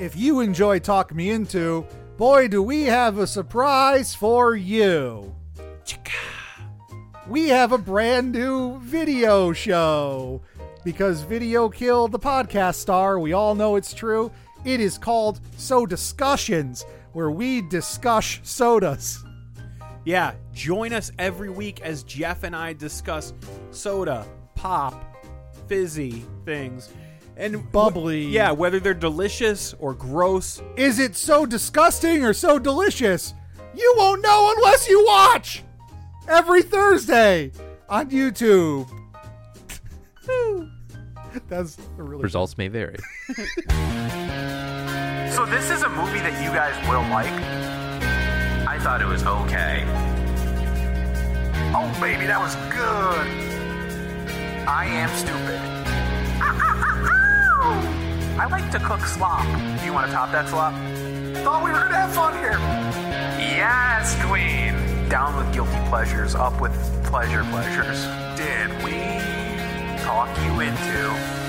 if you enjoy Talk Me Into, boy, do we have a surprise for you. We have a brand new video show because video killed the podcast star. We all know it's true. It is called So Discussions, where we discuss sodas. Yeah, join us every week as Jeff and I discuss soda, pop, fizzy things, and Bubbly. yeah, whether they're delicious or gross. Is it so disgusting or so delicious? You won't know unless you watch every Thursday on YouTube. That's a really Results may vary. So this is a movie that you guys will like. I thought it was okay. Oh baby, that was good. I am stupid. I like to cook slop. Do you want to top that slop? Thought we were gonna have fun here. Yes, queen. Down with guilty pleasures, up with pleasure pleasures. Did we talk you into?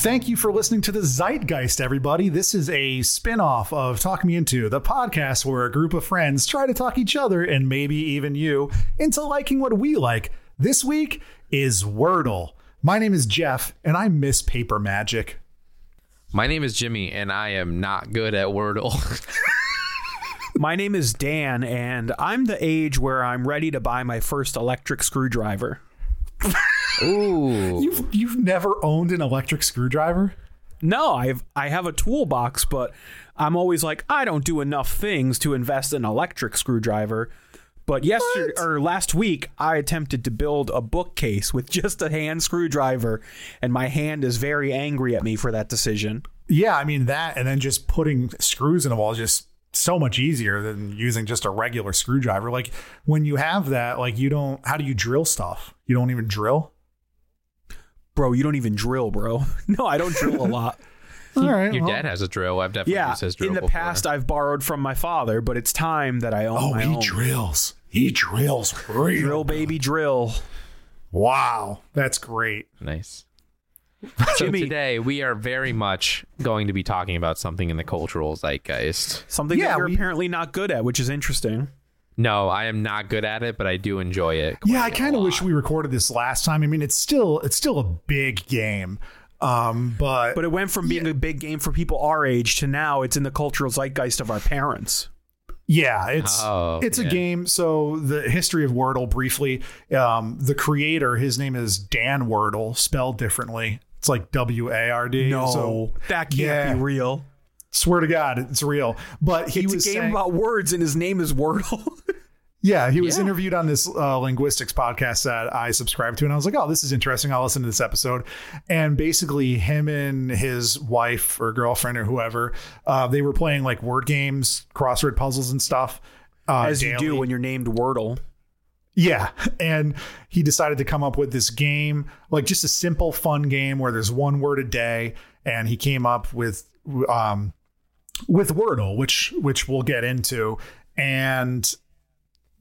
Thank you for listening to the Zeitgeist, everybody. This is a spin off of Talk Me Into, the podcast where a group of friends try to talk each other and maybe even you into liking what we like. This week is Wordle. My name is Jeff, and I miss paper magic. My name is Jimmy, and I am not good at Wordle. My name is Dan, and I'm the age where I'm ready to buy my first electric screwdriver. Ooh. You've, you've never owned an electric screwdriver? No, I've I have a toolbox, but I'm always like, I don't do enough things to invest in an electric screwdriver. But yesterday or last week, I attempted to build a bookcase with just a hand screwdriver, and my hand is very angry at me for that decision. Yeah, I mean, that and then just putting screws in a wall is just so much easier than using just a regular screwdriver. Like when you have that, like you don't, how do you drill stuff? You don't even drill? Bro, you don't even drill, bro. No, I don't drill a lot. All right. Your well- dad has a drill. I've definitely Yeah, used his drill in the before. past, I've borrowed from my father, but it's time that I own Oh, my he own. drills. He drills real. drill, baby, drill. Wow, that's great. Nice. So Jimmy. today we are very much going to be talking about something in the cultural zeitgeist. Something Yeah, that you're we- apparently not good at, which is interesting. No, I am not good at it, but I do enjoy it. Yeah, I kind of wish we recorded this last time. I mean, it's still it's still a big game, um, but But it went from being a big game for people our age to now it's in the cultural zeitgeist of our parents. Yeah, it's Oh, it's a game. So the history of Wordle briefly. Um, the creator, his name is Dan Wardle, spelled differently. It's like W A R D. So that can't yeah. be real. Swear to God, it's real. But he It's a was game saying- about words, and his name is Wordle. Yeah, he was Yeah. interviewed on this uh, linguistics podcast that I subscribe to, and I was like, "Oh, this is interesting. I'll listen to this episode." And basically, him and his wife or girlfriend or whoever, uh, they were playing like word games, crossword puzzles, and stuff. Uh, As you do when you're named Wordle. Yeah. And he decided to come up with this game, like just a simple, fun game where there's one word a day. And he came up with um with Wordle, which which we'll get into. And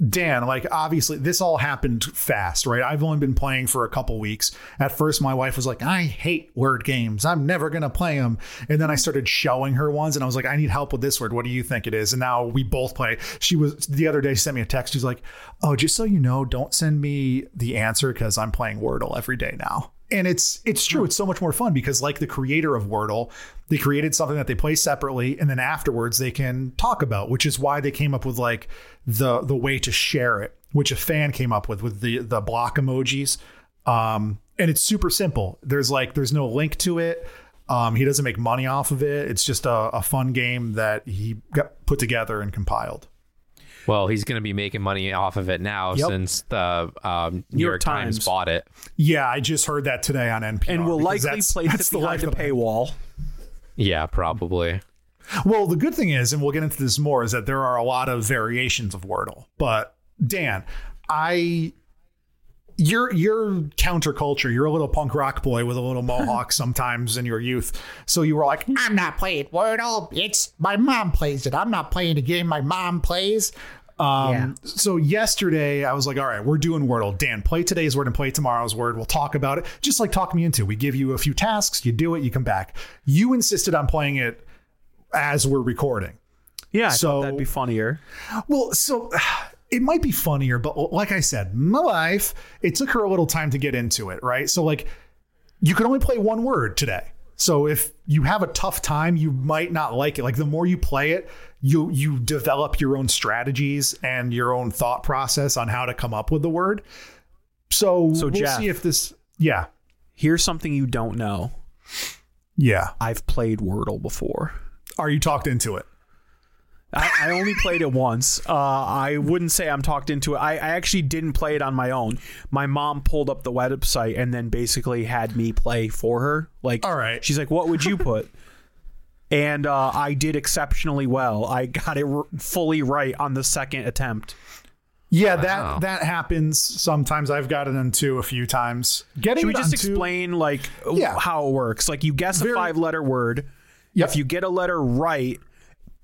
Dan, like obviously this all happened fast, right? I've only been playing for a couple weeks. At first my wife was like, "I hate word games. I'm never to play them." And then I started showing her ones and I was like, "I need help with this word. What do you think it is?" And now we both play. She was the other day sent me a text. She's like, "Oh, just so you know, don't send me the answer cuz I'm playing Wordle every day now." And it's it's true. It's so much more fun because like the creator of Wordle, they created something that they play separately and then afterwards they can talk about, which is why they came up with like the the way to share it, which a fan came up with with the the block emojis. Um and it's super simple. There's like there's no link to it. Um, he doesn't make money off of it. It's just a, a fun game that he got put together and compiled. Well, he's going to be making money off of it now Yep. since the um, New, York York, Times. Times. bought it. Yeah, I just heard that today on NPR. And will because likely that's- place that's it behind a life that I- paywall. Yeah, probably. Well, the good thing is, and we'll get into this more, is that there are a lot of variations of Wordle. But Dan, I you're you're counterculture. You're a little punk rock boy with a little mohawk sometimes in your youth. So you were like, I'm not playing Wordle. It's my mom plays it. I'm not playing a game my mom plays. Um, Yeah. So yesterday I was like, all right, we're doing Wordle. Dan, play today's word and play tomorrow's word. We'll talk about it. Just like talk me into. We give you a few tasks, you do it, you come back. You insisted on playing it as we're recording. Yeah, I So- that'd be funnier. Well, so it might be funnier, but like I said, my life, it took her a little time to get into it, right? So like you can only play one word today. So if you have a tough time, you might not like it. Like the more you play it, you you develop your own strategies and your own thought process on how to come up with the word. So, So, we'll Jeff- see if this yeah. Here's something you don't know. Yeah. I've played Wordle before. Are you talked into it? I, I only played it once. Uh, I wouldn't say I'm talked into it. I, I actually didn't play it on my own. My mom pulled up the website and then basically had me play for her. Like, All right. She's like, "What would you put?" and uh, I did exceptionally well. I got it r- fully right on the second attempt. Yeah, Wow. that that happens sometimes. I've gotten into a few times. Getting Should we just onto- explain like Yeah. how it works? Like, you guess Very- a five-letter word. Yep. If you get a letter right,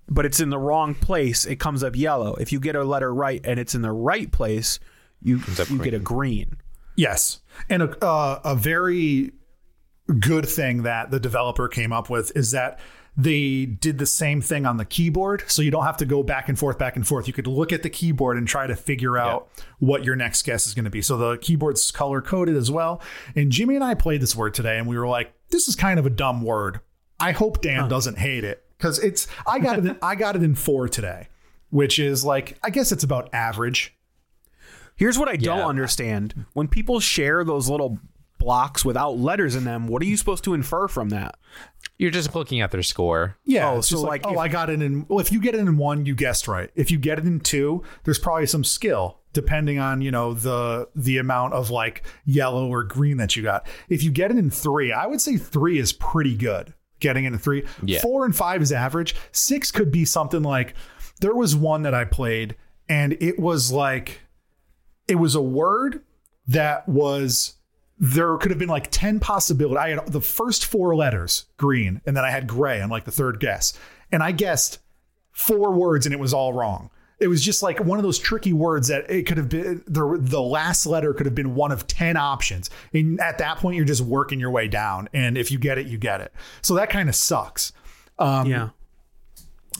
but it's in the wrong place, it comes up yellow. If you get a letter right and it's in the right place, you up you get a green. Yes, and a uh, a very good thing that the developer came up with is that they did the same thing on the keyboard, so you don't have to go back and forth, back and forth. You could look at the keyboard and try to figure out what your next guess is going to be. So the keyboard's color coded as well. And Jimmy and I played this word today, and we were like, "This is kind of a dumb word." I hope Dan doesn't hate it because it's. I got it. In, I got it in four today, which is like I guess it's about average. Here's what I don't Yeah. understand. When people share those little blocks without letters in them, what are you supposed to infer from that? You're just looking at their score. Yeah. Oh, so like, like oh, if- I got it in. Well, if you get it in one, you guessed right. If you get it in two, there's probably some skill depending on you know the the amount of like yellow or green that you got. If you get it in three, I would say three is pretty good. Getting it in three, Yeah. four and five is average. Six could be something like there was one that I played, and it was like it was a word that was there could have been like 10 possibilities. I had the first four letters green, and then I had gray on like the third guess. And I guessed four words and it was all wrong. It was just like one of those tricky words that it could have been the, the last letter could have been one of 10 options. And at that point, you're just working your way down. And if you get it, you get it. So that kind of sucks. Um, yeah.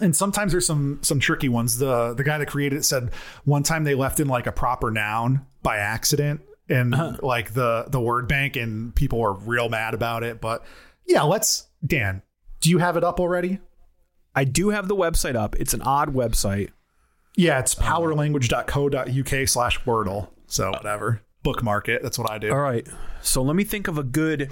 and sometimes there's some some tricky ones. The the guy that created it said one time they left in like a proper noun by accident in like the the word bank, and people were real mad about it. But yeah, let's Dan. Do you have it up already? I do have the website up. It's an odd website. Yeah, it's um, powerlanguage.co.uk slash Wordle. So whatever. Bookmark it. That's what I do. All right. So let me think of a good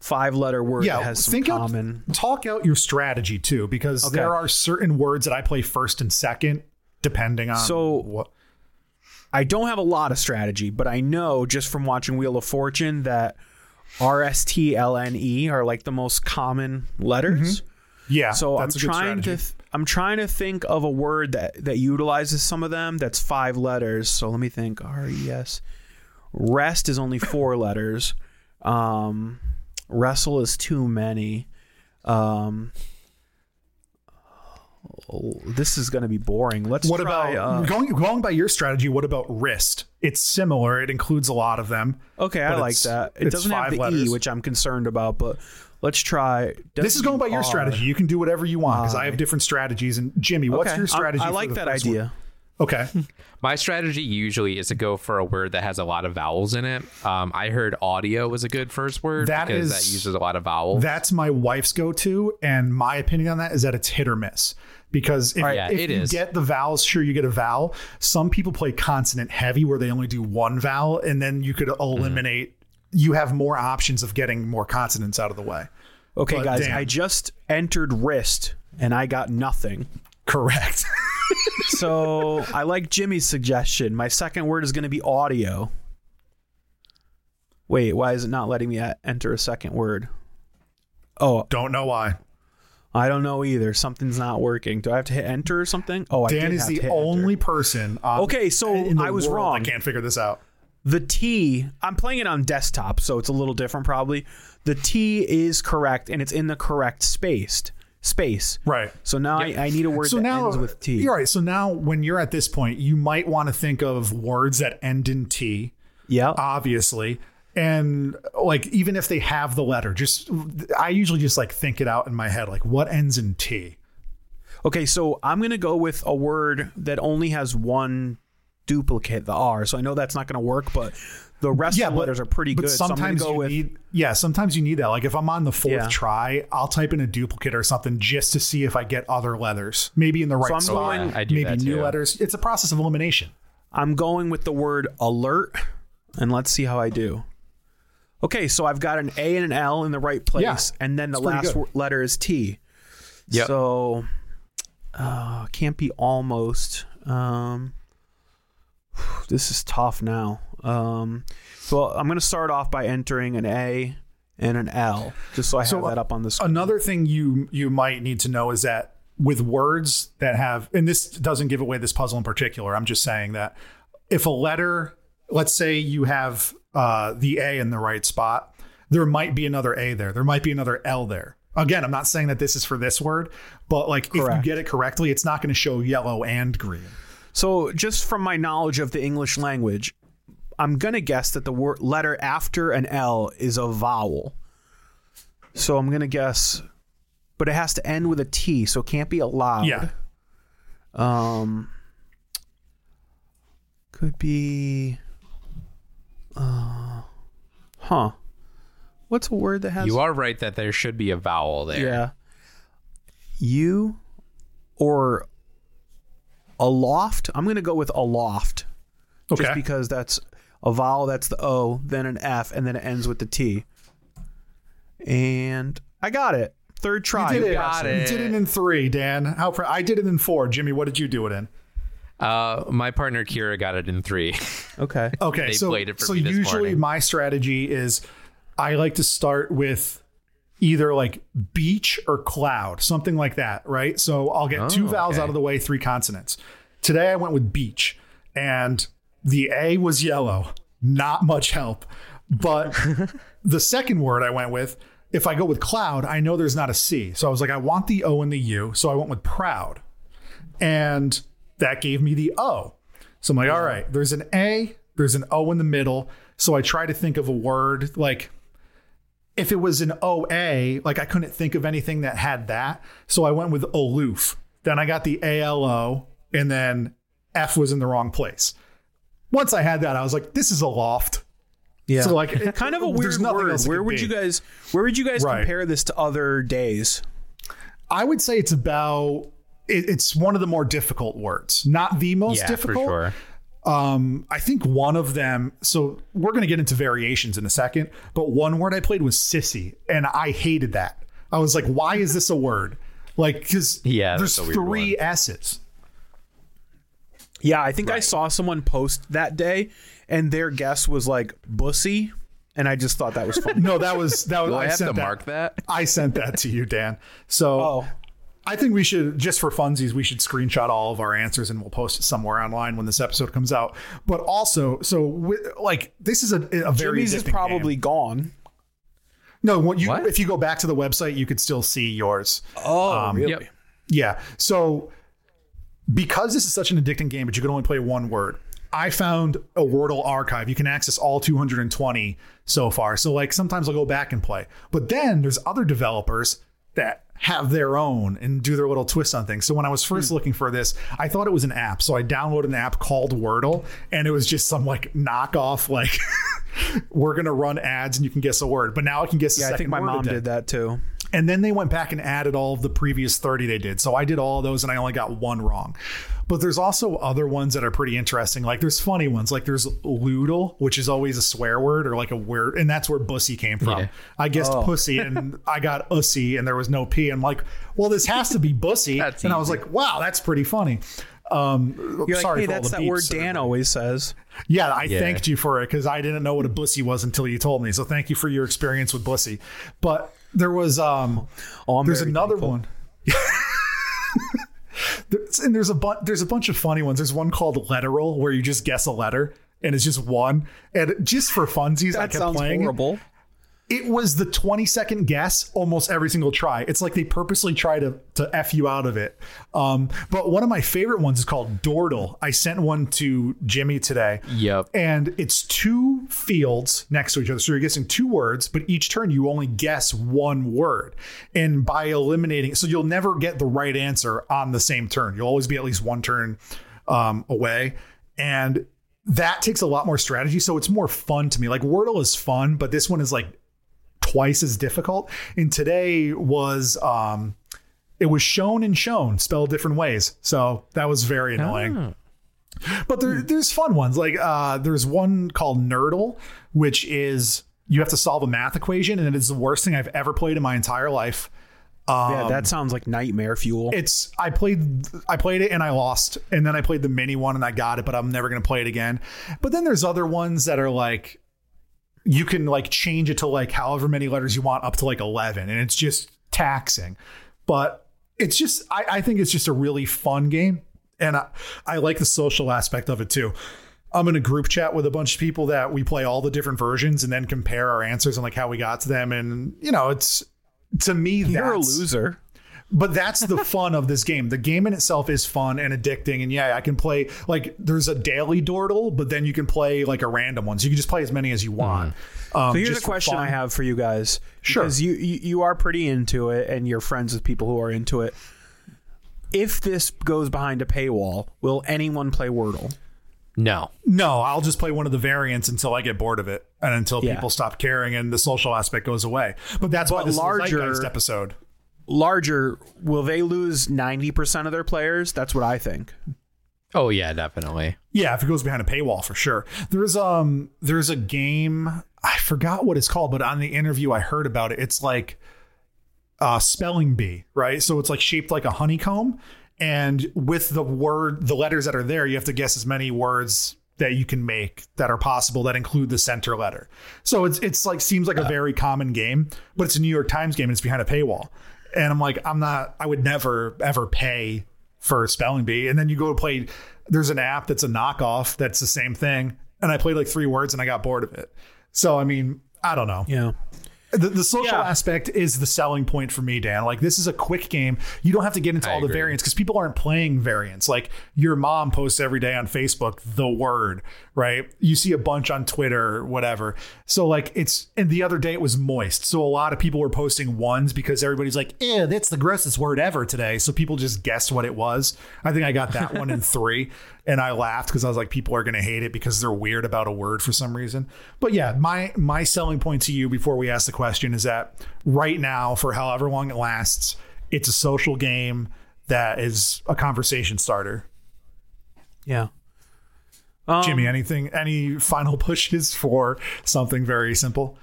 five letter word yeah, that has some think common. out, talk out your strategy too, because Okay. there are certain words that I play first and second, depending on So- what. I don't have a lot of strategy, but I know just from watching Wheel of Fortune that R S T L N E are like the most common letters. Mm-hmm. Yeah, So I'm that's a good trying to th- I'm trying to think of a word that that utilizes some of them that's five letters. So let me think. R E S. Rest is only four letters. Um, wrestle is too many. Um, oh, this is going to be boring. Let's What try, about uh, going going by your strategy? What about wrist? It's similar. It includes a lot of them. Okay, I like that. It doesn't have the E, which I'm concerned about, but let's try. This is going by your strategy. You can do whatever you want because I have different strategies. And Jimmy, what's Okay, your strategy? I, for like that idea. one? Okay, My strategy usually is to go for a word that has a lot of vowels in it. Um, I heard audio was a good first word That because is- that uses a lot of vowels. that's my wife's go-to, and my opinion on that is that it's hit or miss. Because if, Yeah, if it you is. get the vowels, sure you get a vowel. Some people play consonant heavy where they only do one vowel, and then you could eliminate. You have more options of getting more consonants out of the way. Okay, But guys, damn. I just entered wrist and I got nothing. Correct. So I like Jimmy's suggestion. My second word is going to be audio. Wait, why is it not letting me enter a second word? Oh, Don't know why. I don't know either. Something's not working. Do I have to hit enter or something? Oh, I Dan is the hit enter. only person. On, Okay, so I was world wrong. I can't figure this out. The T, I'm playing it on desktop, so it's a little different probably. The T is correct and it's in the correct space space. Right. So now I, I need a word So that now, ends with T. you're right. So now, when you're at this point, you might want to think of words that end in T, Yeah. obviously, and like even if they have the letter, just I usually just like think it out in my head, like what ends in T. Okay, so I'm gonna go with a word that only has one duplicate, the R. So I know that's not gonna work, but the rest of the letters are pretty but good. So sometimes go you with need, yeah, sometimes you need that. Like if I'm on the fourth Yeah. try, I'll type in a duplicate or something just to see if I get other letters, maybe in the right I'm spot. going- I do maybe new letters. It's a process of elimination. I'm going with the word alert, and let's see how I do. Okay, so I've got an A and an L in the right place, Yeah, and then the last good. w- letter is T. Yep. So uh, can't be almost. Um, this is tough now. Um, so I'm going to start off by entering an A and an L, just so I So, have that up on the screen. Another thing you you might need to know is that with words that have and this doesn't give away this puzzle in particular. I'm just saying that if a letter, let's say you have uh, the A in the right spot, there might be another A there. There might be another L there. Again, I'm not saying that this is for this word, but like if you get it correctly, it's not going to show yellow and green. So, just from my knowledge of the English language, I'm gonna guess that the word letter after an L is a vowel. So I'm gonna guess, but it has to end with a T, so it can't be a loud. Yeah. Um. Could be. Uh. Huh. What's a word that has? You are right that there should be a vowel there. Yeah. You or aloft. I'm going to go with aloft. Okay. Just because that's a vowel, that's the O, then an F, and then it ends with the T. And I got it. Third try. you did it. got You it. did it in three, Dan. How pr- I did it in four. Jimmy, what did you do it in? Uh, my partner Kira got it in three. Okay. Okay, They so played it for so me this usually morning. my strategy is I like to start with either like beach or cloud, something like that, right? So I'll get two Oh, vowels okay. out of the way, three consonants. Today I went with beach, and the A was yellow, not much help. But the second word I went with, if I go with cloud, I know there's not a C. So I was like, I want the O and the U, so I went with proud and that gave me the O. So I'm like, all right, there's an A, there's an O in the middle. So I try to think of a word like if it was an OA, like I couldn't think of anything that had that. So I went with aloof. Then I got the ALO, and then F was in the wrong place. Once I had that, I was like, this is a loft. Yeah. So like it- kind of a weird word. Where would be. you guys where would you guys Right. compare this to other days? I would say it's about it, it's one of the more difficult words. Not the most yeah, difficult. for sure. Um, I think one of them. So we're going to get into variations in a second, but one word I played was sissy, and I hated that. I was like, "Why is this a word?" Like, because Yeah, there's that's a weird three S's. Yeah, I think I saw someone post that day and their guess was like bussy and I just thought that was funny. No, that was that was. Do I, have to sent that, mark that? I sent that to you, Dan. So oh. I think we should just for funsies, we should screenshot all of our answers and we'll post it somewhere online when this episode comes out. But also, so wi- like this is a, a very Jimmy's is addicting game. probably gone. no. What you What? if you go back to the website, you could still see yours. Oh, um, really? Yep. Yeah. So because this is such an addicting game, but you can only play one word. I found a Wordle archive. You can access all 220 so far. So like sometimes I'll go back and play. But then there's other developers that have their own and do their little twist on things. So when I was first hmm. looking for this, I thought it was an app. So I downloaded an app called Wordle and it was just some like knockoff like we're going to run ads and you can guess a word. But now I can guess Yeah, I think my mom did that too. And then they went back and added all of the previous 30 they did. So I did all of those and I only got one wrong. But there's also other ones that are pretty interesting. Like there's funny ones. Like there's Lewdle, which is always a swear word or like a word. And that's where bussy came from. Yeah. I guessed pussy and I got ussy and there was no P. I'm like, well, this has to be bussy. That's and I was like, wow, that's pretty funny. Um, You're sorry like, hey, for all that's the that word Dan everybody. always says. Yeah, I Yeah. thanked you for it because I didn't know what a bussy was until you told me. So thank you for your experience with bussy. But there was um Oh, there's another thankful. one. There's- and there's a bu- there's a bunch of funny ones. There's one called Letterle where you just guess a letter and it's just one. And just for funsies, I That kept sounds playing. horrible. It was the 20 second guess almost every single try. It's like they purposely try to to f you out of it. Um, but one of my favorite ones is called Dordle. I sent one to Jimmy today. Yep. And it's two fields next to each other. So you're guessing two words, but each turn you only guess one word. And by eliminating, so you'll never get the right answer on the same turn. You'll always be at least one turn um, away. And that takes a lot more strategy. So it's more fun to me. Like Wordle is fun, but this one is like twice as difficult. And today was um it was shown and shown, spelled different ways. So that was very annoying. But there, there's fun ones. Like uh there's one called Nerdle, which is you have to solve a math equation, and it is the worst thing I've ever played in my entire life. yeah, that sounds like nightmare fuel. It's I played I played it and I lost, and then I played the mini one and I got it, but I'm never gonna play it again. But then there's other ones that are like you can like change it to like however many letters you want up to like 11 and it's just taxing but it's just i, I think it's just a really fun game and I, I like the social aspect of it too i'm in a group chat with a bunch of people that we play all the different versions and then compare our answers and like how we got to them and you know it's to me You're a loser. But that's the fun of this game. The game in itself is fun and addicting. And yeah, I can play like there's a daily Dordle, but then you can play like a random one. So you can just play as many as you want. Um, So here's a question fun. I have for you guys. Sure. Because you, you you are pretty into it and you're friends with people who are into it. If this goes behind a paywall, will anyone play Wordle? No. No, I'll just play one of the variants until I get bored of it and until Yeah. people stop caring and the social aspect goes away. But that's why But this larger- is a Zeitgeist episode. Larger, will they lose 90% of their players? That's what I think. Oh yeah, definitely. Yeah, if it goes behind a paywall for sure. There's um there's a game I forgot what it's called, but on the interview I heard about it. It's like uh spelling bee, right? So it's like shaped like a honeycomb and with the word the letters that are there, you have to guess as many words that you can make that are possible that include the center letter. So it's it's like seems like a very common game, but it's a New York Times game and it's behind a paywall. And I'm like, I'm not I would never ever pay for a spelling bee. And then you go to play there's an app that's a knockoff that's the same thing. And I played like three words and I got bored of it. So I mean, I don't know. Yeah. The, the social Yeah. aspect is the selling point for me, Dan. Like this is a quick game. You don't have to get into I all the variants because people aren't playing variants. Like your mom posts every day on Facebook the word, right? You see a bunch on Twitter, whatever. So like it's and the other day it was moist. So a lot of people were posting ones because everybody's like, "Ew, that's the grossest word ever today." So people just guessed what it was. I think I got that one in three, and I laughed because I was like, people are gonna hate it because they're weird about a word for some reason. But yeah, my my selling point to you before we ask the question is that right now, for however long it lasts, it's a social game that is a conversation starter. Yeah. Um, Jimmy, anything, any final pushes for something very simple?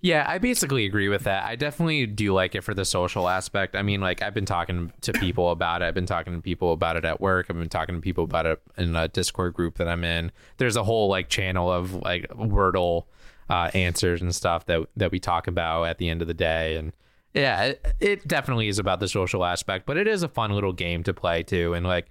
Yeah, I basically agree with that. I definitely do like it for the social aspect. I mean, like I've been talking to people about it. I've been talking to people about it at work. I've been talking to people about it in a Discord group that I'm in. There's a whole like channel of like Wordle uh, answers and stuff that that we talk about at the end of the day. And yeah, it, it definitely is about the social aspect, but it is a fun little game to play too. And like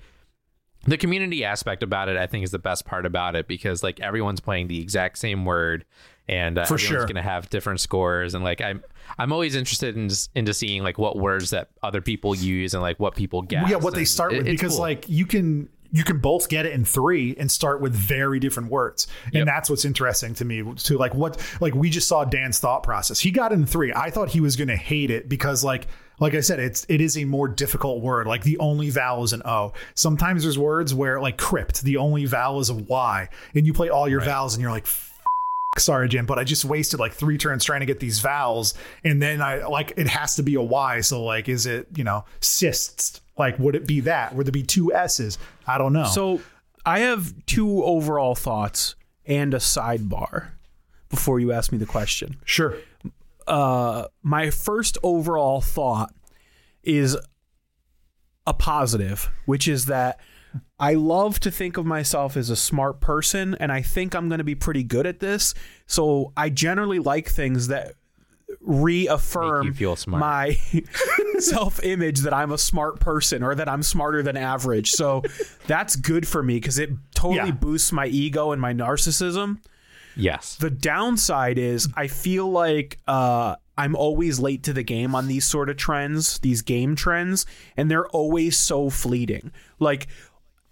the community aspect about it, I think, is the best part about it because like everyone's playing the exact same word, and uh, For sure. going to have different scores. And like I'm, I'm always interested in into seeing like what words that other people use and like what people guess. yeah, what they start with it's because cool. like you can you can both get it in three and start with very different words Yep. and that's what's interesting to me to like what like we just saw dan's thought process he got in three i thought he was going to hate it because like like i said it's it is a more difficult word like the only vowel is an o sometimes there's words where like crypt the only vowel is a y and you play all your vowels and you're like sorry jim but i just wasted like three turns trying to get these vowels and then i like it has to be a y so like is it you know cysts? Like would it be that? Would there be two s's? I don't know. So I have two overall thoughts and a sidebar before you ask me the question. sure. Uh, my first overall thought is a positive, which is that I love to think of myself as a smart person, and I think I'm going to be pretty good at this. So I generally like things that reaffirm my self-image that I'm a smart person or that I'm smarter than average. So that's good for me because it totally Yeah. boosts my ego and my narcissism. Yes. The downside is I feel like uh, I'm always late to the game on these sort of trends, these game trends, and they're always so fleeting. Like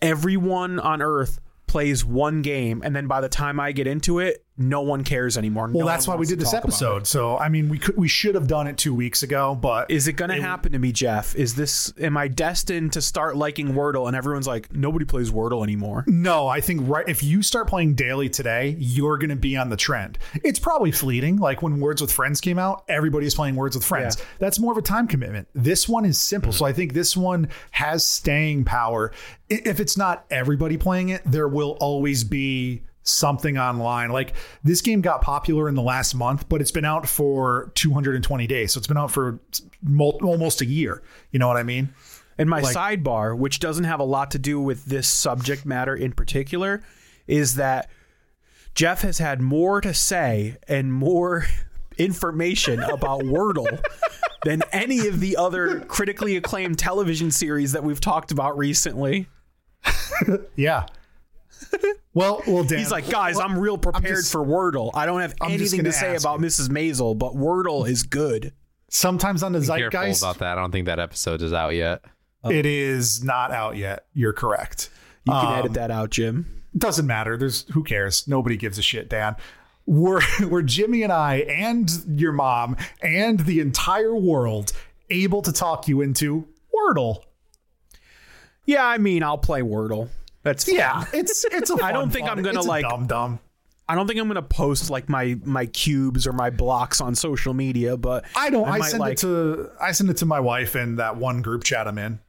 everyone on Earth plays one game, and then by the time I get into it, no one cares anymore. Well, that's why we did this episode. So, I mean, we could we should have done it two weeks ago, but Is it going to happen to me, Jeff? Is this am I destined to start liking Wordle and everyone's like nobody plays Wordle anymore? No, I think right if you start playing daily today, you're going to be on the trend. It's probably fleeting. Like when Words with Friends came out, everybody's playing Words with Friends. Yeah. That's more of a time commitment. This one is simple. So I think this one has staying power. If it's not everybody playing it, there will always be something online. Like this game got popular in the last month, but it's been out for 220 days. So it's been out for mul- almost a year. You know what I mean? And my Like- sidebar, which doesn't have a lot to do with this subject matter in particular, is that Jeff has had more to say and more information about Wordle than any of the other critically acclaimed television series that we've talked about recently. Yeah. Well, well, Dan. He's like, guys, I'm real prepared just- for Wordle. I don't have I'm anything to say about you. Mrs. Maisel, but Wordle is good. sometimes on the Careful zeitgeist, about that. I don't think that episode is out yet. it is not out yet. You're correct. You can Um, edit that out, Jim. Doesn't matter. There's who cares. Nobody gives a shit, Dan. We're we're Jimmy and I and your mom and the entire world able to talk you into Wordle. Yeah, I mean, I'll play Wordle. That's fine. Yeah, it's it's a I don't think fun. I'm gonna, It's a like- dumb dumb. I don't think I'm gonna post like my my cubes or my blocks on social media, but I don't. I, might, send like- it to I send it to my wife and that one group chat I'm in.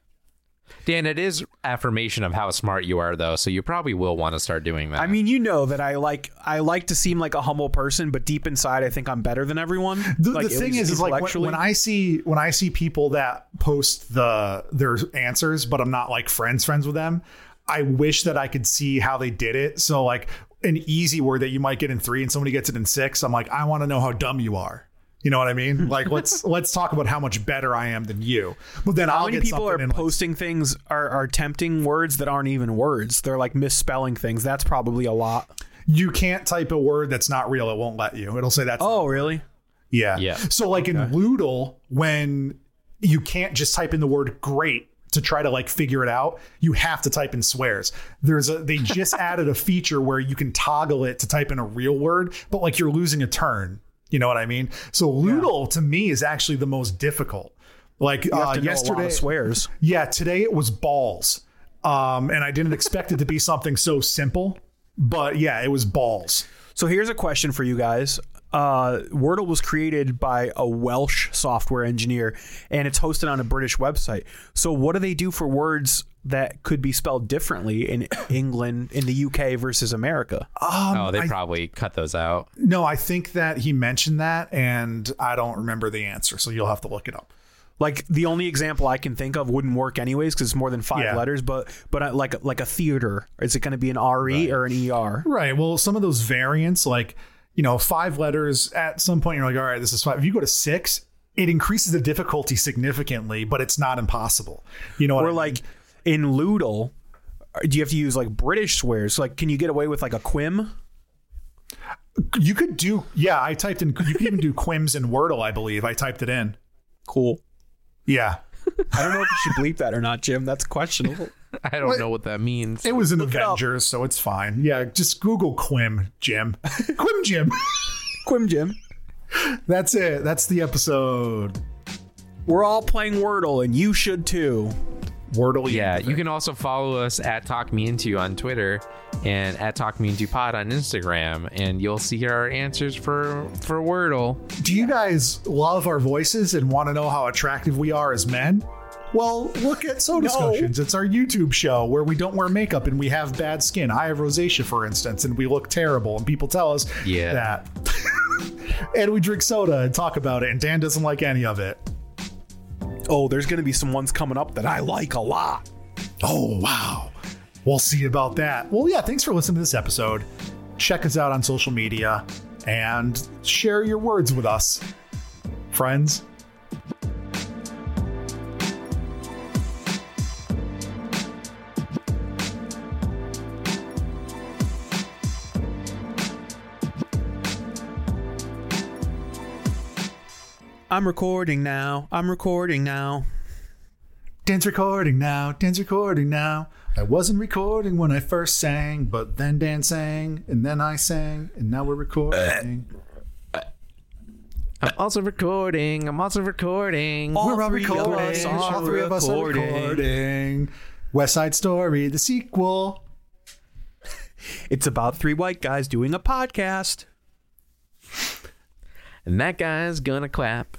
Dan, it is affirmation of how smart you are, though. So you probably will want to start doing that. I mean, you know that I like I like to seem like a humble person, but deep inside, I think I'm better than everyone. The, Like, the thing is, is like when, when I see when I see people that post the their answers, but I'm not like friends friends with them. I wish that I could see how they did it. So like an easy word that you might get in three and somebody gets it in six. I'm like, I want to know how dumb you are. You know what I mean? Like let's let's talk about how much better I am than you. But then how I'll many get people are in, like, posting things are, are tempting words that aren't even words? They're like misspelling things. That's probably a lot. you can't type a word that's not real. It won't let you. It'll say that's Oh, really? Yeah. Yeah. So like in Lewdle, when you can't just type in the word great to try to like figure it out, you have to type in swears. There's a they just added a feature where you can toggle it to type in a real word, but like you're losing a turn. You know what I mean? So Lewdle to me is actually the most difficult. Like You have uh, to know a lot yesterday, swears. yeah, today it was balls. Um, and I didn't expect it to be something so simple, but yeah, it was balls. So here's a question for you guys. Uh, Wordle was created by a Welsh software engineer, and it's hosted on a British website. So what do they do for words that could be spelled differently in England, in the UK versus America? oh, they probably cut those out. No, I think that he mentioned that, and I don't remember the answer, so you'll have to look it up. Like the only example I can think of wouldn't work anyways because it's more than five Yeah. letters. But but uh, like like a theater, is it going to be an RE or an ER? Right. Well, some of those variants, like you know, five letters. At some point, you're like, all right, this is five. If you go to six, it increases the difficulty significantly, but it's not impossible. You know what? I Or mean? like in Lewdle, do you have to use like British swears? Like, can you get away with like a quim? you could do. Yeah, I typed in. You could even do quims in Wordle. I believe I typed it in. Cool. Yeah, I don't know if you should bleep that or not, Jim. That's questionable. I don't know what that means. it was an Look it. Avengers, so it's fine. Yeah, just Google Quim Jim. Quim Jim. Quim Jim. That's it. That's the episode. We're all playing Wordle, and you should too. Wordle. Yeah, you can also follow us at Talk Me Into on Twitter and at Talk Me Into Pod on Instagram, and you'll see our answers for for Wordle. Do you guys love our voices and want to know how attractive we are as men? Well, look at So Discussions. It's our YouTube show where we don't wear makeup and we have bad skin. I have rosacea, for instance, and we look terrible, and people tell us Yeah. that. and we drink soda and talk about it, and Dan doesn't like any of it. Oh, there's going to be some ones coming up that I like a lot. Oh, wow. We'll see about that. Well, yeah, thanks for listening to this episode. Check us out on social media and share your words with us, friends. I'm recording now. I'm recording now. Dan's recording now. Dan's recording now. I wasn't recording when I first sang, but then Dan sang, and then I sang, and now we're recording. I'm also recording. I'm also recording. All we're all three of recording. us All three of us are recording. recording. West Side Story, the sequel. It's about three white guys doing a podcast. And that guy's gonna clap.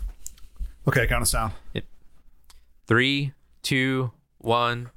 Okay, count us down. Three, two, one.